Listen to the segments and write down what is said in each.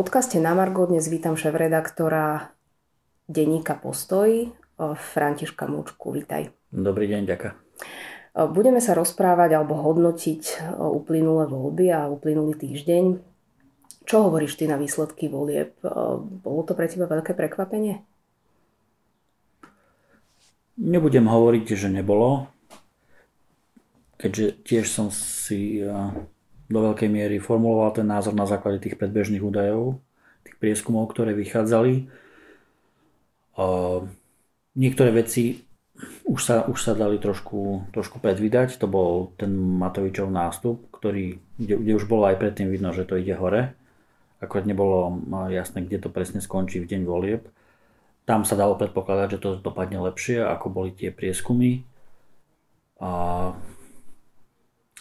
podcaste na Margo dnes vítam šéf-redaktora denníka Postoj, Františka Mučku. Vítaj. Dobrý deň, ďaká. Budeme sa rozprávať alebo hodnotiť uplynulé voľby a uplynulý týždeň. Čo hovoríš ty na výsledky volieb? Bolo to pre teba veľké prekvapenie? Nebudem hovoriť, že nebolo, keďže tiež som si do veľkej miery formuloval ten názor na základe tých predbežných údajov, tých prieskumov, ktoré vychádzali. Niektoré veci už sa, už sa dali trošku, trošku predvídať. To bol ten Matovičov nástup, ktorý, kde, kde už bolo aj predtým vidno, že to ide hore. Akorát nebolo jasné, kde to presne skončí v deň volieb. Tam sa dalo predpokladať, že to dopadne lepšie, ako boli tie prieskumy. A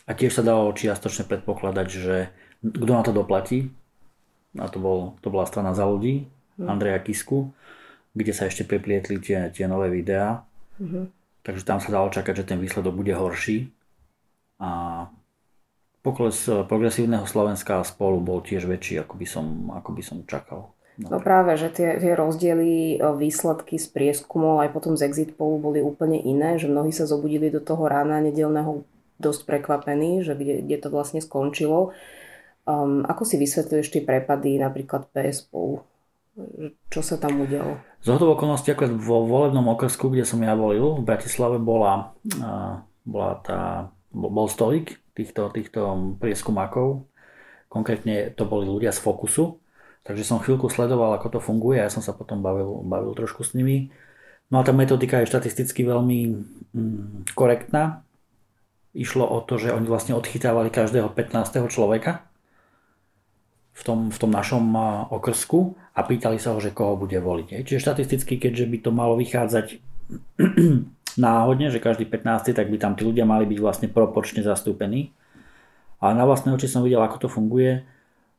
a tiež sa dalo čiastočne predpokladať, že kto na to doplatí, a to, bol, to bola strana za ľudí, mm. Andreja Kisku, kde sa ešte preplietli tie, tie nové videá. Mm-hmm. Takže tam sa dalo čakať, že ten výsledok bude horší. A pokles progresívneho Slovenska a spolu bol tiež väčší, ako by som, ako by som čakal. No, no práve, že tie, tie rozdiely, výsledky z prieskumov aj potom z exit polu boli úplne iné, že mnohí sa zobudili do toho rána nedelného dosť prekvapený, že kde, kde to vlastne skončilo. Um, ako si vysvetľuješ tie prepady napríklad PS spolu? Čo sa tam udialo? Z hodou okolností, ako vo volebnom okresku, kde som ja volil, v Bratislave bola, uh, bola tá, bol stolík týchto, týchto prieskumákov. Konkrétne to boli ľudia z Fokusu. Takže som chvíľku sledoval, ako to funguje a ja som sa potom bavil, bavil trošku s nimi. No a tá metodika je štatisticky veľmi mm, korektná išlo o to, že oni vlastne odchytávali každého 15. človeka v tom, v tom našom okrsku a pýtali sa ho, že koho bude voliť. Čiže štatisticky, keďže by to malo vychádzať náhodne, že každý 15. tak by tam tí ľudia mali byť vlastne proporčne zastúpení. Ale na vlastné oči som videl, ako to funguje.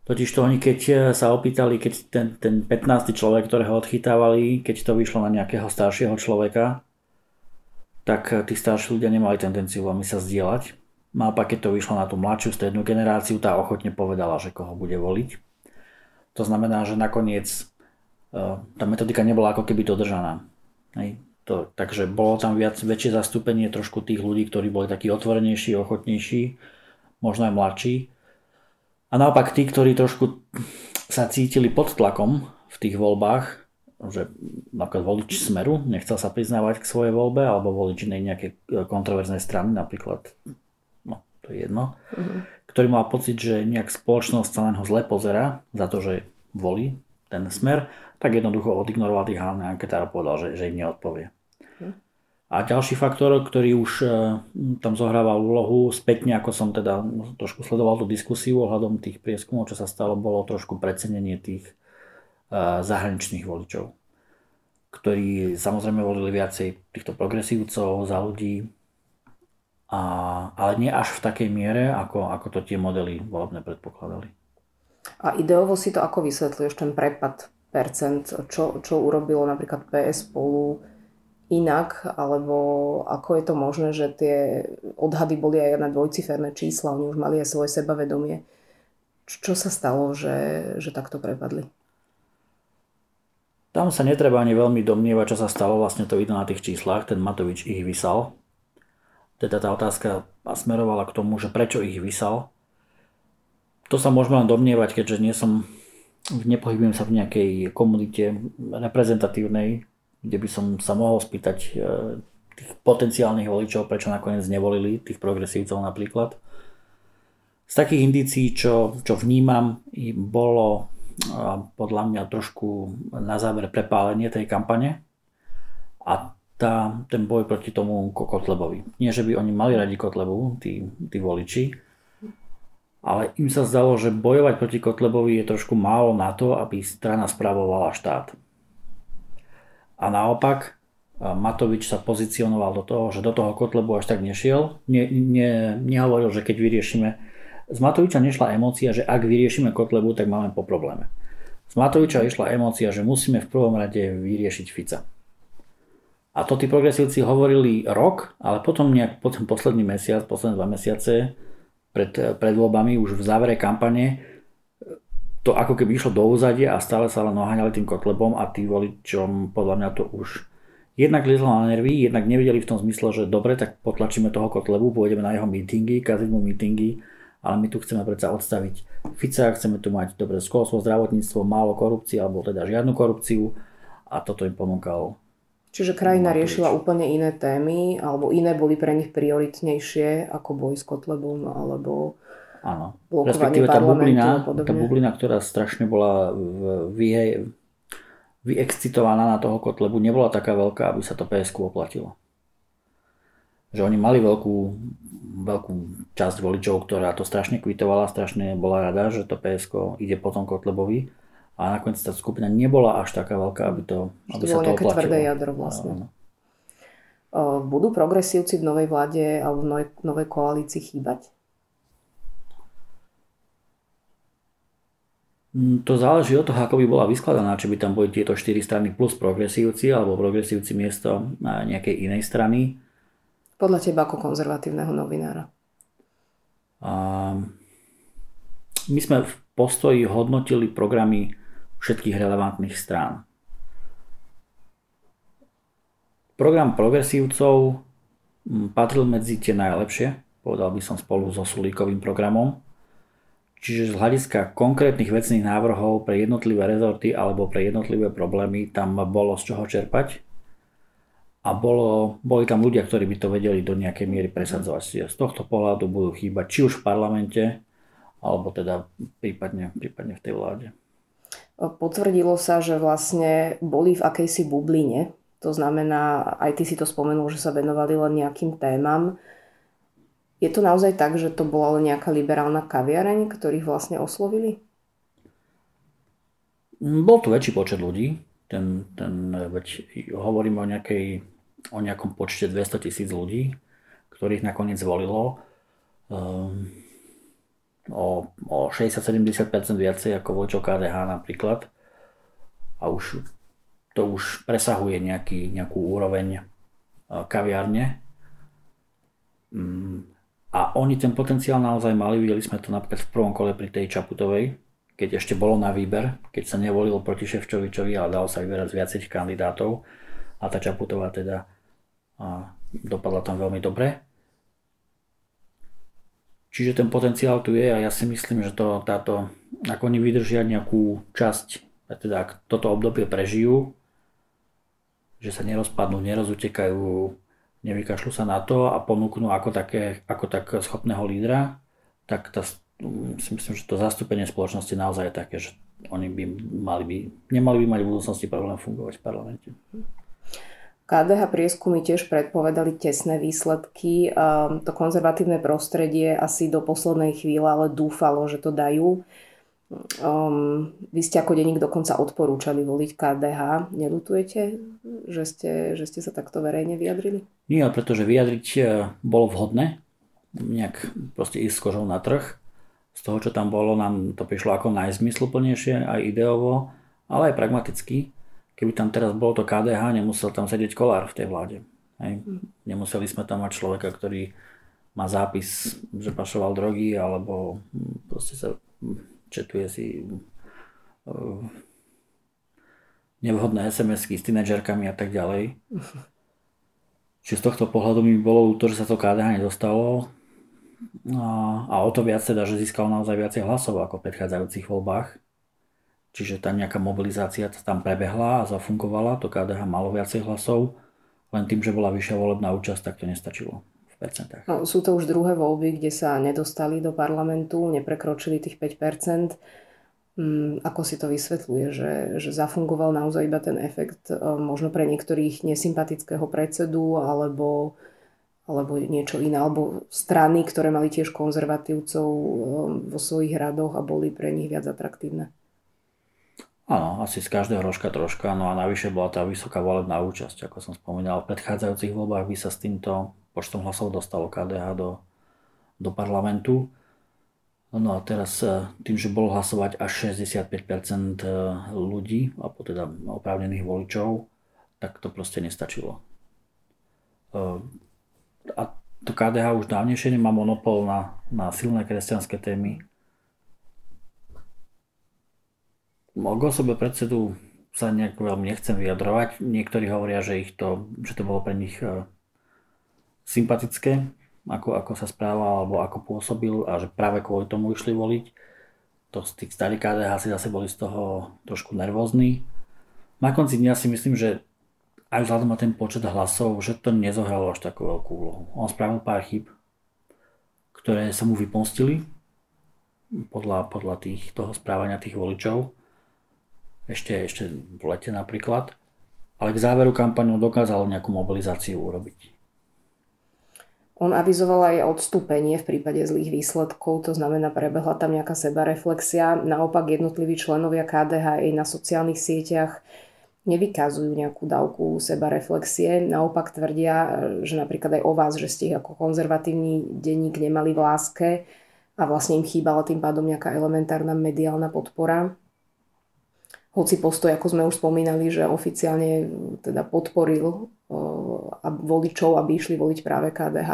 Totiž to oni, keď sa opýtali, keď ten, ten 15. človek, ktorého odchytávali, keď to vyšlo na nejakého staršieho človeka, tak eh, tí starší ľudia nemali tendenciu veľmi sa zdieľať. Naopak, keď to vyšlo na tú mladšiu strednú generáciu, tá ochotne povedala, že koho bude voliť. To znamená, že nakoniec eh, tá metodika nebola ako keby dodržaná. Hej. To, takže bolo tam viac, väčšie zastúpenie trošku tých ľudí, ktorí boli takí otvorenejší, ochotnejší, možno aj mladší. A naopak tí, ktorí trošku sa cítili pod tlakom v tých voľbách, že napríklad volič Smeru nechcel sa priznávať k svojej voľbe, alebo volič inej nejaké kontroverznej strany, napríklad, no to je jedno, uh-huh. ktorý mal pocit, že nejak spoločnosť sa len ho zle pozera za to, že volí ten Smer, tak jednoducho odignoroval tých hlavných anketárov a povedal, že, že im neodpovie. Uh-huh. A ďalší faktor, ktorý už uh, tam zohrával úlohu, spätne ako som teda trošku sledoval tú diskusiu ohľadom tých prieskumov, čo sa stalo, bolo trošku precenenie tých zahraničných voličov, ktorí samozrejme volili viacej týchto progresívcov za ľudí, a, ale nie až v takej miere, ako, ako to tie modely volebné predpokladali. A ideovo si to ako vysvetľuješ, ten prepad percent, čo, čo urobilo napríklad PS spolu inak, alebo ako je to možné, že tie odhady boli aj na dvojciferné čísla, oni už mali aj svoje sebavedomie. Čo sa stalo, že, že takto prepadli? Tam sa netreba ani veľmi domnievať, čo sa stalo, vlastne to vidno na tých číslach, ten Matovič ich vysal. Teda tá otázka smerovala k tomu, že prečo ich vysal. To sa môžeme len domnievať, keďže nie som, nepohybujem sa v nejakej komunite reprezentatívnej, kde by som sa mohol spýtať e, tých potenciálnych voličov, prečo nakoniec nevolili tých progresívcov napríklad. Z takých indícií, čo, čo vnímam, bolo podľa mňa trošku na záver prepálenie tej kampane a tá, ten boj proti tomu Kotlebovi. Nie, že by oni mali radi Kotlebu, tí, tí voliči, ale im sa zdalo, že bojovať proti Kotlebovi je trošku málo na to, aby strana spravovala štát. A naopak, Matovič sa pozicionoval do toho, že do toho Kotlebu až tak nešiel. Ne, ne, nehovoril, že keď vyriešime z Matoviča nešla emócia, že ak vyriešime Kotlebu, tak máme po probléme. Z Matoviča išla emócia, že musíme v prvom rade vyriešiť Fica. A to tí progresívci hovorili rok, ale potom nejak potom posledný mesiac, posledné dva mesiace pred, pred voľbami, už v závere kampane, to ako keby išlo do úzadia a stále sa len oháňali tým Kotlebom a tým voličom podľa mňa to už jednak liezlo na nervy, jednak nevedeli v tom zmysle, že dobre, tak potlačíme toho Kotlebu, pôjdeme na jeho mítingy, kaziť mu mítingy, ale my tu chceme predsa odstaviť Fica, chceme tu mať dobre školstvo, zdravotníctvo, málo korupcie, alebo teda žiadnu korupciu a toto im ponúkal Čiže krajina riešila úplne iné témy, alebo iné boli pre nich prioritnejšie ako boj s Kotlebom, alebo Áno. blokovanie tá bublina, tá bublina, ktorá strašne bola vy, vyexcitovaná na toho Kotlebu, nebola taká veľká, aby sa to PSK oplatilo. Že oni mali veľkú, veľkú časť voličov, ktorá to strašne kvitovala, strašne bola rada, že to PSK ide potom Kotlebovi a nakoniec tá skupina nebola až taká veľká, aby to, aby to sa to oplatilo. tvrdé jadro vlastne. Budú progresívci v novej vláde alebo v novej, novej koalícii chýbať? Mm, to záleží od toho, ako by bola vyskladaná, či by tam boli tieto 4 strany plus progresívci alebo progresívci miesto nejakej inej strany. Podľa teba ako konzervatívneho novinára? My sme v postoji hodnotili programy všetkých relevantných strán. Program progresívcov mm, patril medzi tie najlepšie, povedal by som spolu so Sulíkovým programom. Čiže z hľadiska konkrétnych vecných návrhov pre jednotlivé rezorty alebo pre jednotlivé problémy tam bolo z čoho čerpať a bolo, boli tam ľudia, ktorí by to vedeli do nejakej miery presadzovať. Z tohto pohľadu budú chýbať či už v parlamente, alebo teda prípadne, prípadne v tej vláde. Potvrdilo sa, že vlastne boli v akejsi bubline. To znamená, aj ty si to spomenul, že sa venovali len nejakým témam. Je to naozaj tak, že to bola len nejaká liberálna kaviareň, ktorých vlastne oslovili? Bol tu väčší počet ľudí. Ten, ten, veď hovoríme o, nejakej, o nejakom počte 200 tisíc ľudí, ktorých nakoniec zvolilo. Um, o, o 60-70% viacej ako vočo KDH napríklad. A už to už presahuje nejaký, nejakú úroveň kaviárne. Mm, a oni ten potenciál naozaj mali, videli sme to napríklad v prvom kole pri tej Čaputovej, keď ešte bolo na výber, keď sa nevolilo proti Ševčovičovi, ale dalo sa vyberať z viacerých kandidátov a tá Čaputová teda a dopadla tam veľmi dobre. Čiže ten potenciál tu je a ja si myslím, že to, táto, ako oni vydržia nejakú časť, teda ak toto obdobie prežijú, že sa nerozpadnú, nerozutekajú, nevykašľú sa na to a ponúknú ako, také, ako tak schopného lídra, tak tá, si myslím, že to zastúpenie spoločnosti naozaj je také, že oni by mali by, nemali by mať v budúcnosti problém fungovať v parlamente. KDH prieskumy tiež predpovedali tesné výsledky. To konzervatívne prostredie asi do poslednej chvíle ale dúfalo, že to dajú. Um, vy ste ako denník dokonca odporúčali voliť KDH. Nelutujete, že ste, že ste sa takto verejne vyjadrili? Nie, pretože vyjadriť e, bolo vhodné. Nejak proste ísť s kožou na trh. Z toho, čo tam bolo, nám to prišlo ako najzmysluplnejšie, aj ideovo, ale aj pragmaticky keby tam teraz bolo to KDH, nemusel tam sedieť kolár v tej vláde. Hej. Nemuseli sme tam mať človeka, ktorý má zápis, že pašoval drogy, alebo proste sa četuje si uh, nevhodné SMS-ky s tínedžerkami a tak ďalej. Čiže z tohto pohľadu mi bolo to, že sa to KDH nedostalo a, a o to viac teda, že získal naozaj viacej hlasov ako v predchádzajúcich voľbách. Čiže tam nejaká mobilizácia tam prebehla a zafungovala, to KDH malo viacej hlasov, len tým, že bola vyššia volebná účasť, tak to nestačilo v percentách. No, sú to už druhé voľby, kde sa nedostali do parlamentu, neprekročili tých 5%. Hmm, ako si to vysvetľuje, že, že zafungoval naozaj iba ten efekt e, možno pre niektorých nesympatického predsedu alebo, alebo niečo iné, alebo strany, ktoré mali tiež konzervatívcov e, vo svojich radoch a boli pre nich viac atraktívne? Áno, asi z každého rožka troška, no a navyše bola tá vysoká volebná účasť, ako som spomínal. V predchádzajúcich voľbách by sa s týmto počtom hlasov dostalo KDH do, do parlamentu. No a teraz e, tým, že bolo hlasovať až 65% e, ľudí, alebo teda oprávnených voličov, tak to proste nestačilo. A to KDH už dávnejšie nemá monopol na, na silné kresťanské témy, k osobe predsedu sa nejak veľmi nechcem vyjadrovať. Niektorí hovoria, že, ich to, že to bolo pre nich e, sympatické, ako, ako sa správal alebo ako pôsobil a že práve kvôli tomu išli voliť. To z tých starých KDH si zase boli z toho trošku nervózni. Na konci dňa si myslím, že aj vzhľadom na ten počet hlasov, že to nezohralo až takú veľkú úlohu. On spravil pár chyb, ktoré sa mu vypomstili podľa, podľa tých, toho správania tých voličov. Ešte, ešte v lete napríklad. Ale k záveru kampaniu dokázal nejakú mobilizáciu urobiť. On avizoval aj odstúpenie v prípade zlých výsledkov, to znamená prebehla tam nejaká sebareflexia. Naopak jednotliví členovia KDH aj na sociálnych sieťach nevykazujú nejakú dávku sebareflexie. Naopak tvrdia, že napríklad aj o vás, že ste ich ako konzervatívny denník nemali v láske a vlastne im chýbala tým pádom nejaká elementárna mediálna podpora. Hoci postoj, ako sme už spomínali, že oficiálne teda podporil a voličov, aby išli voliť práve KDH.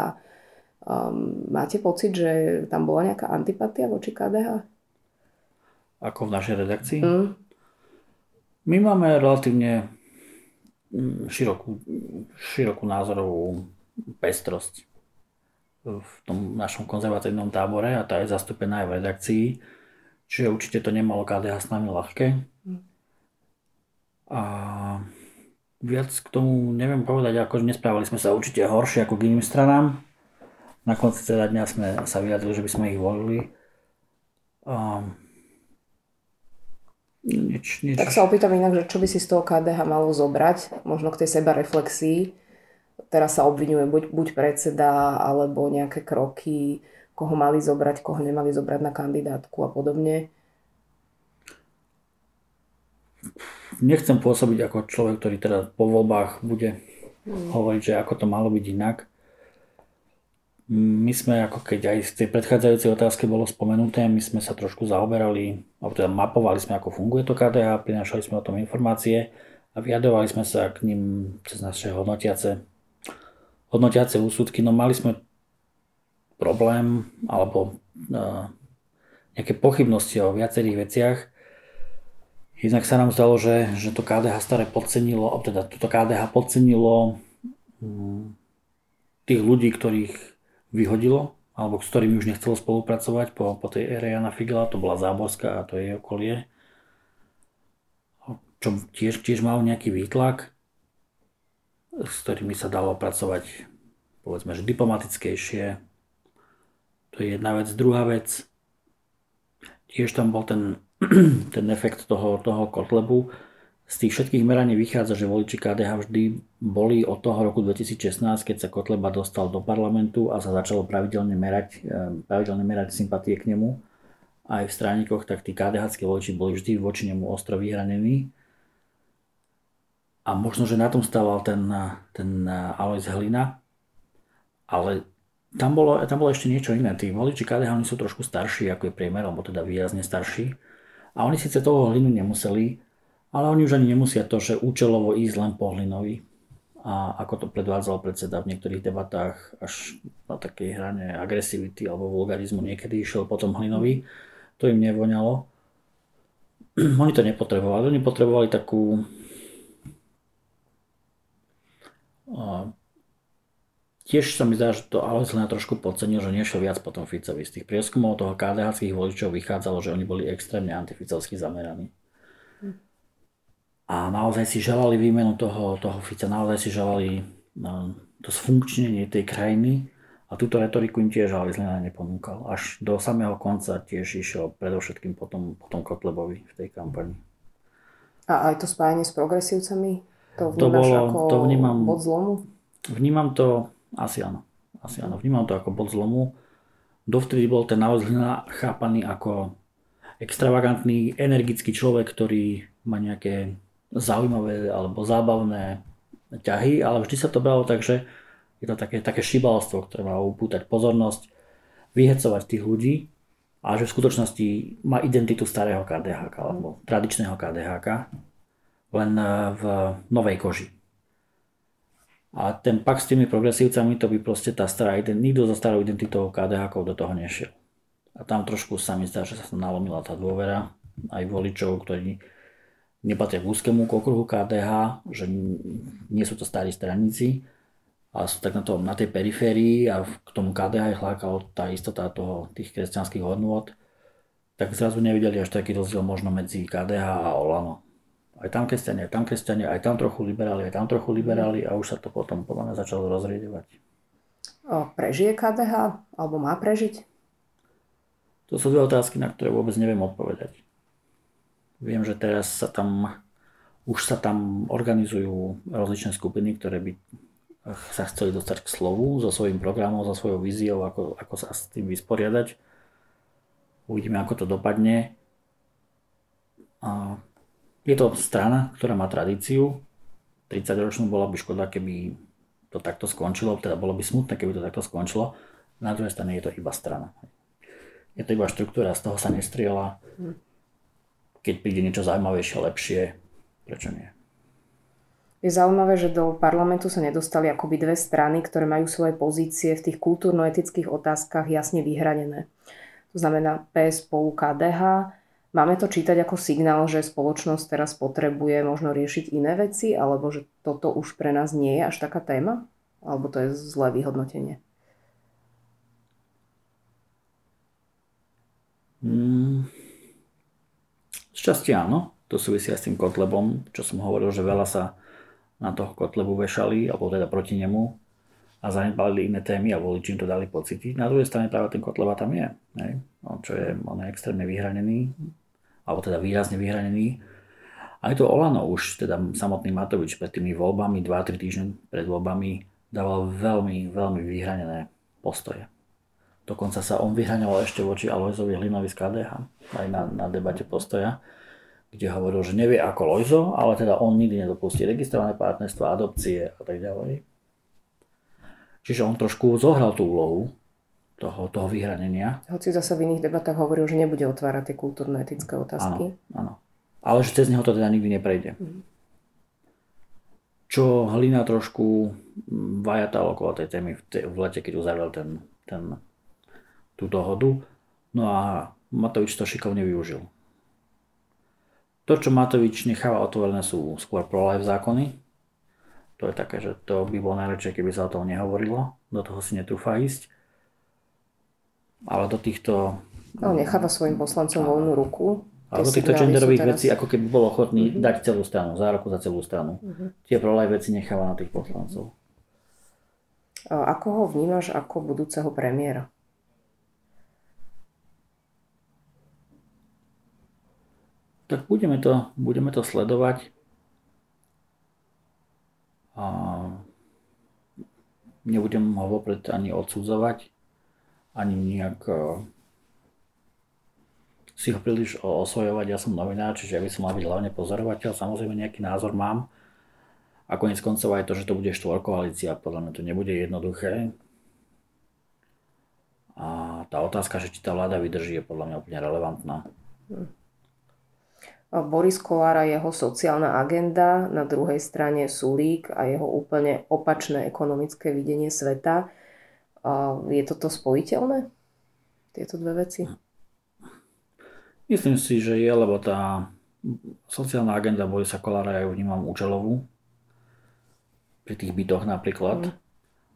Um, máte pocit, že tam bola nejaká antipatia voči KDH? Ako v našej redakcii? Mm. My máme relatívne mm, širokú, širokú názorovú pestrosť v tom našom konzervatívnom tábore a tá je zastúpená aj v redakcii. Čiže určite to nemalo KDH s nami ľahké. A viac k tomu neviem povedať, ako nesprávali sme sa určite horšie ako k iným stranám. Na konci teda dňa sme sa vyjadrili, že by sme ich volili. Um, nič, nič. Tak sa opýtam inak, že čo by si z toho KDH malo zobrať, možno k tej seba reflexii. Teraz sa obvinuje buď, buď predseda, alebo nejaké kroky, koho mali zobrať, koho nemali zobrať na kandidátku a podobne nechcem pôsobiť ako človek, ktorý teda po voľbách bude mm. hovoriť, že ako to malo byť inak. My sme, ako keď aj z tej predchádzajúcej otázke bolo spomenuté, my sme sa trošku zaoberali, alebo teda mapovali sme, ako funguje to KDH, prinášali sme o tom informácie a vyjadrovali sme sa k ním cez naše hodnotiace, hodnotiace úsudky. No mali sme problém alebo uh, nejaké pochybnosti o viacerých veciach, Jednak sa nám zdalo, že, že to KDH staré podcenilo, teda toto KDH podcenilo hm, tých ľudí, ktorých vyhodilo, alebo s ktorými už nechcelo spolupracovať po, po tej ére Jana Figela, to bola Záborská a to je jej okolie. Čo tiež, tiež mal nejaký výtlak, s ktorými sa dalo pracovať povedzme, že diplomatickejšie. To je jedna vec. Druhá vec, tiež tam bol ten ten efekt toho, toho Kotlebu. Z tých všetkých meraní vychádza, že voliči KDH vždy boli od toho roku 2016, keď sa Kotleba dostal do parlamentu a sa začalo pravidelne merať, eh, pravidelne merať sympatie k nemu aj v stránikoch, tak tí KDH voliči boli vždy voči nemu ostro vyhranení. A možno, že na tom stával ten, ten Alois Hlina, ale tam bolo, tam bolo ešte niečo iné. Tí voliči KDH sú trošku starší, ako je priemer, alebo teda výrazne starší a oni síce toho hlinu nemuseli, ale oni už ani nemusia to, že účelovo ísť len po hlinovi. A ako to predvádzal predseda v niektorých debatách až na takej hrane agresivity alebo vulgarizmu niekedy išiel potom hlinovi, to im nevoňalo. Oni to nepotrebovali, oni potrebovali takú Tiež sa mi zdá, že to Alois Hlina trošku podcenil, že nešiel viac potom Ficovi. Z tých prieskumov toho KDH voličov vychádzalo, že oni boli extrémne antificovsky zameraní. A naozaj si želali výmenu toho, toho Fica, naozaj si želali no, to sfunkčnenie tej krajiny a túto retoriku im tiež Alois Hlina neponúkal. Až do samého konca tiež išiel predovšetkým potom, potom Kotlebovi v tej kampani. A aj to spájanie s progresívcami? To vnímaš to bolo, ako to vnímam, bod zlomu? Vnímam to asi áno. Asi áno. Vnímam to ako bod zlomu. Dovtedy bol ten naozaj chápaný ako extravagantný, energický človek, ktorý má nejaké zaujímavé alebo zábavné ťahy, ale vždy sa to bralo tak, že je to také, také šibalstvo, ktoré má upútať pozornosť, vyhecovať tých ľudí a že v skutočnosti má identitu starého KDH alebo tradičného KDH len v novej koži. A ten pak s tými progresívcami, to by proste tá stará nikto so starou identitou KDH do toho nešiel. A tam trošku sa mi zdá, že sa nalomila tá dôvera aj voličov, ktorí nepatria k úzkému okruhu KDH, že nie sú to starí straníci, ale sú tak na, tom, na tej periférii a k tomu KDH je hlákalo tá istota toho, tých kresťanských hodnôt, tak zrazu nevideli až taký rozdiel možno medzi KDH a Olano. Aj tam kresťania, aj tam kresťania, aj tam trochu liberáli, aj tam trochu liberáli a už sa to potom podľa mňa začalo rozriedevať. Prežije KDH? Alebo má prežiť? To sú dve otázky, na ktoré vôbec neviem odpovedať. Viem, že teraz sa tam, už sa tam organizujú rozličné skupiny, ktoré by sa chceli dostať k slovu so svojím programom, so svojou víziou, ako, ako sa s tým vysporiadať. Uvidíme, ako to dopadne. A je to strana, ktorá má tradíciu. 30 ročnú bola by škoda, keby to takto skončilo, teda bolo by smutné, keby to takto skončilo. Na druhej strane je to iba strana. Je to iba štruktúra, z toho sa nestriela. Keď príde niečo zaujímavejšie, lepšie, prečo nie? Je zaujímavé, že do parlamentu sa nedostali akoby dve strany, ktoré majú svoje pozície v tých kultúrno-etických otázkach jasne vyhranené. To znamená PS spolu KDH Máme to čítať ako signál, že spoločnosť teraz potrebuje možno riešiť iné veci, alebo že toto už pre nás nie je až taká téma? Alebo to je zlé vyhodnotenie? Hmm. Z áno. To súvisí aj s tým Kotlebom, čo som hovoril, že veľa sa na toho Kotlebu vešali, alebo teda proti nemu a zanedbali iné témy a voliči im to dali pocítiť. Na druhej strane práve ten Kotleba tam je, hej? On, čo je, on je extrémne vyhranený, alebo teda výrazne vyhranený. Aj to Olano už, teda samotný Matovič pred tými voľbami, 2-3 týždne pred voľbami, dával veľmi, veľmi vyhranené postoje. Dokonca sa on vyhraňoval ešte voči Alojzovi Hlinovi z KDH, aj na, na debate postoja, kde hovoril, že nevie ako Lojzo, ale teda on nikdy nedopustí registrované partnerstvo, adopcie a tak ďalej. Čiže on trošku zohral tú úlohu toho, toho vyhranenia. Hoci zase v iných debatách hovoril, že nebude otvárať tie kultúrne-etické otázky. Áno, áno. Ale že cez neho to teda nikdy neprejde. Mm. Čo Hlina trošku vajatal okolo tej témy v, te, v lete, keď uzavrel ten, ten, tú dohodu. No a Matovič to šikovne využil. To, čo Matovič necháva otvorené, sú skôr pro-life zákony. To je také, že to by bolo najlepšie, keby sa o tom nehovorilo. Do toho si netrúfa ísť ale do týchto... No, necháva svojim poslancom voľnú ruku. Ale do týchto genderových teraz... vecí, ako keby bol ochotný mm-hmm. dať celú stranu, zároku za celú stranu. Mm-hmm. Tie prolaj veci necháva na tých poslancov. Ako ho vnímaš ako budúceho premiéra? Tak budeme to, budeme to sledovať. A nebudem ho vopred ani odsudzovať ani nejak e, si ho príliš osvojovať. Ja som novinár, čiže ja by som mal byť hlavne pozorovateľ. Samozrejme nejaký názor mám. A konec koncov aj to, že to bude štvorkoalícia, podľa mňa to nebude jednoduché. A tá otázka, že či tá vláda vydrží, je podľa mňa úplne relevantná. Hm. Boris Kolár a jeho sociálna agenda, na druhej strane Sulík a jeho úplne opačné ekonomické videnie sveta. Je toto spojiteľné? Tieto dve veci? Myslím si, že je, lebo tá sociálna agenda Borisa Kolára ja ju vnímam účelovú. Pri tých bytoch napríklad. Mm.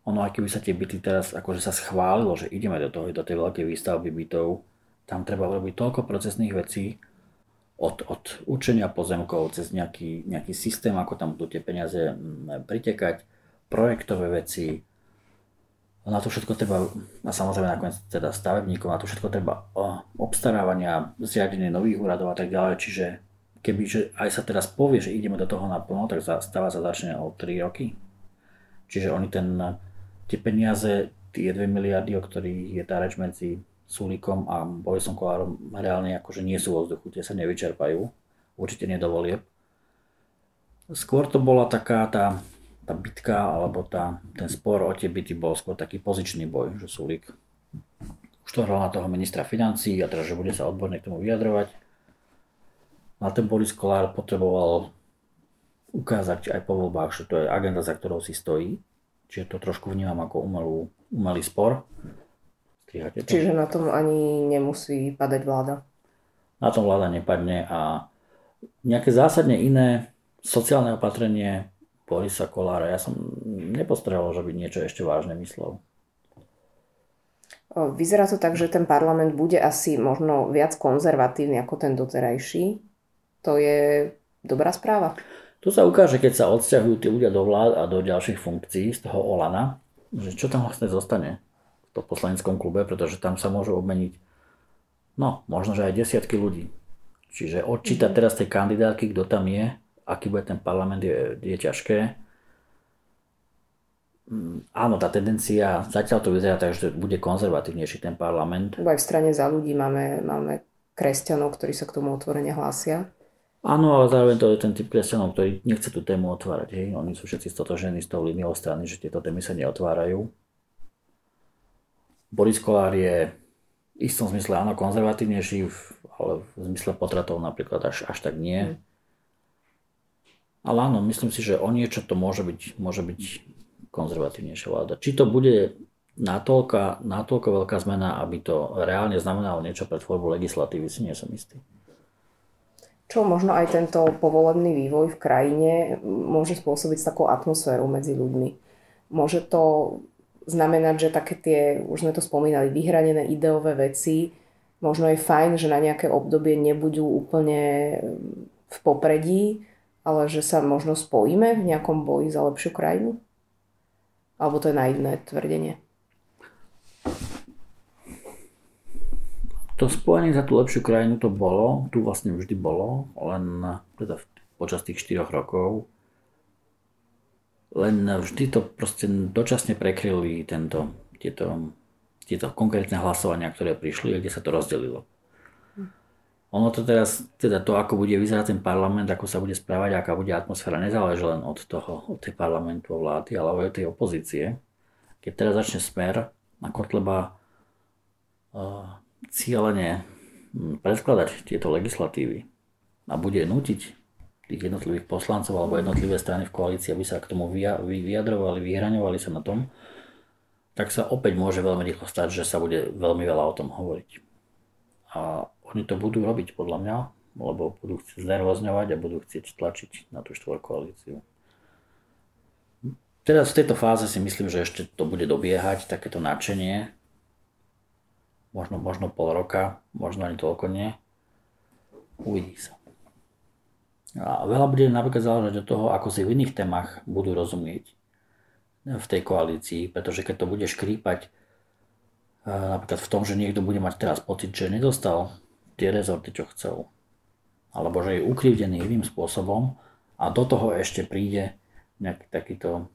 Ono, aj keby sa tie byty teraz akože sa schválilo, že ideme do toho, do tej veľkej výstavby bytov, tam treba urobiť toľko procesných vecí, od, od učenia pozemkov cez nejaký, nejaký systém, ako tam budú tie peniaze mm, pritekať, projektové veci, na to všetko treba, a samozrejme nakoniec teda stavebníkov, na to všetko treba obstarávania, zriadenie nových úradov a tak ďalej, čiže keby že aj sa teraz povie, že ideme do toho naplno, tak stáva sa začne o 3 roky. Čiže oni ten, tie peniaze, tie 2 miliardy, o ktorých je tá reč medzi Sulíkom a Borisom Kolárom, reálne akože nie sú vo vzduchu, tie sa nevyčerpajú, určite nedovolie. Skôr to bola taká tá tá bitka alebo tá, ten spor o tie byty bol skôr taký pozičný boj, že Sulík už to hral na toho ministra financí a teda, že bude sa odborne k tomu vyjadrovať. A ten Boris Kolár potreboval ukázať aj po voľbách, že to je agenda, za ktorou si stojí. Čiže to trošku vnímam ako umelú, umelý spor. Čiže na tom ani nemusí padať vláda? na tom vláda nepadne a nejaké zásadne iné sociálne opatrenie Borisa Kolára, ja som nepostrehol, že by niečo ešte vážne myslel. Vyzerá to tak, že ten parlament bude asi možno viac konzervatívny ako ten doterajší. To je dobrá správa. Tu sa ukáže, keď sa odsťahujú tí ľudia do vlád a do ďalších funkcií z toho Olana, že čo tam vlastne zostane v tom poslaneckom klube, pretože tam sa môžu obmeniť no, možno, že aj desiatky ľudí. Čiže odčítať mhm. teraz tej kandidátky, kto tam je, aký bude ten parlament, je, je ťažké. Mm, áno, tá tendencia, zatiaľ to vyzerá tak, že bude konzervatívnejší ten parlament. Lebo aj v strane za ľudí máme, máme kresťanov, ktorí sa k tomu otvorene hlásia. Áno, ale zároveň to je ten typ kresťanov, ktorý nechce tú tému otvárať. Hej. Oni sú všetci stotožení s tou líniou strany, že tieto témy sa neotvárajú. Boris Kolár je v istom zmysle áno konzervatívnejší, ale v zmysle potratov napríklad až, až tak nie. Mm. Ale áno, myslím si, že o niečo to môže byť, môže byť konzervatívnejšia vláda. Či to bude natoľko, natoľko veľká zmena, aby to reálne znamenalo niečo pre tvorbu legislatívy, si nie som istý. Čo možno aj tento povolebný vývoj v krajine môže spôsobiť s takou atmosférou medzi ľuďmi. Môže to znamenať, že také tie, už sme to spomínali, vyhranené ideové veci, možno je fajn, že na nejaké obdobie nebudú úplne v popredí, ale že sa možno spojíme v nejakom boji za lepšiu krajinu? Alebo to je naivné tvrdenie? To spojenie za tú lepšiu krajinu to bolo, tu vlastne vždy bolo, len teda počas tých 4 rokov. Len vždy to proste dočasne prekryli tento, tieto, tieto konkrétne hlasovania, ktoré prišli kde sa to rozdelilo. Ono to teraz, teda to, ako bude vyzerať ten parlament, ako sa bude správať, aká bude atmosféra, nezáleží len od toho, od tej parlamentu a vlády, ale aj od tej opozície. Keď teraz začne smer na Kotleba uh, cieľene predkladať tieto legislatívy a bude nutiť tých jednotlivých poslancov alebo jednotlivé strany v koalícii, aby sa k tomu vyjadrovali, vyhraňovali sa na tom, tak sa opäť môže veľmi rýchlo stať, že sa bude veľmi veľa o tom hovoriť. A oni to budú robiť podľa mňa, lebo budú chcieť znervozňovať a budú chcieť tlačiť na tú štvorkoalíciu. Teraz v tejto fáze si myslím, že ešte to bude dobiehať, takéto nadšenie. Možno, možno pol roka, možno ani toľko nie. Uvidí sa. A veľa bude napríklad záležať od toho, ako si v iných témach budú rozumieť v tej koalícii, pretože keď to bude škrípať eh, napríklad v tom, že niekto bude mať teraz pocit, že nedostal tie rezorty, čo chcel. Alebo že je ukrivdený iným spôsobom a do toho ešte príde nejaký takýto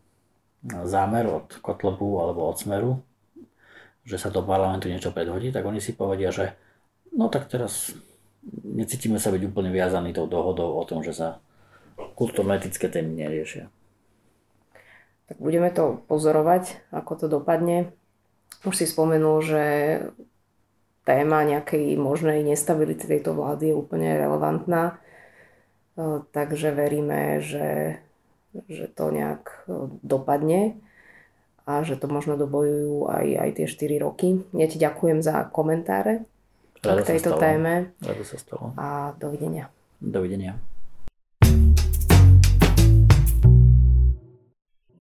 zámer od Kotlebu alebo od Smeru, že sa do parlamentu niečo predhodí, tak oni si povedia, že no tak teraz necítime sa byť úplne viazaní tou dohodou o tom, že sa kulturno-etické témy neriešia. Tak budeme to pozorovať, ako to dopadne. Už si spomenul, že téma nejakej možnej nestability tejto vlády je úplne relevantná. E, takže veríme, že, že to nejak e, dopadne a že to možno dobojujú aj, aj tie 4 roky. Ja ti ďakujem za komentáre k tejto téme Rado sa stalo. a dovidenia. Dovidenia.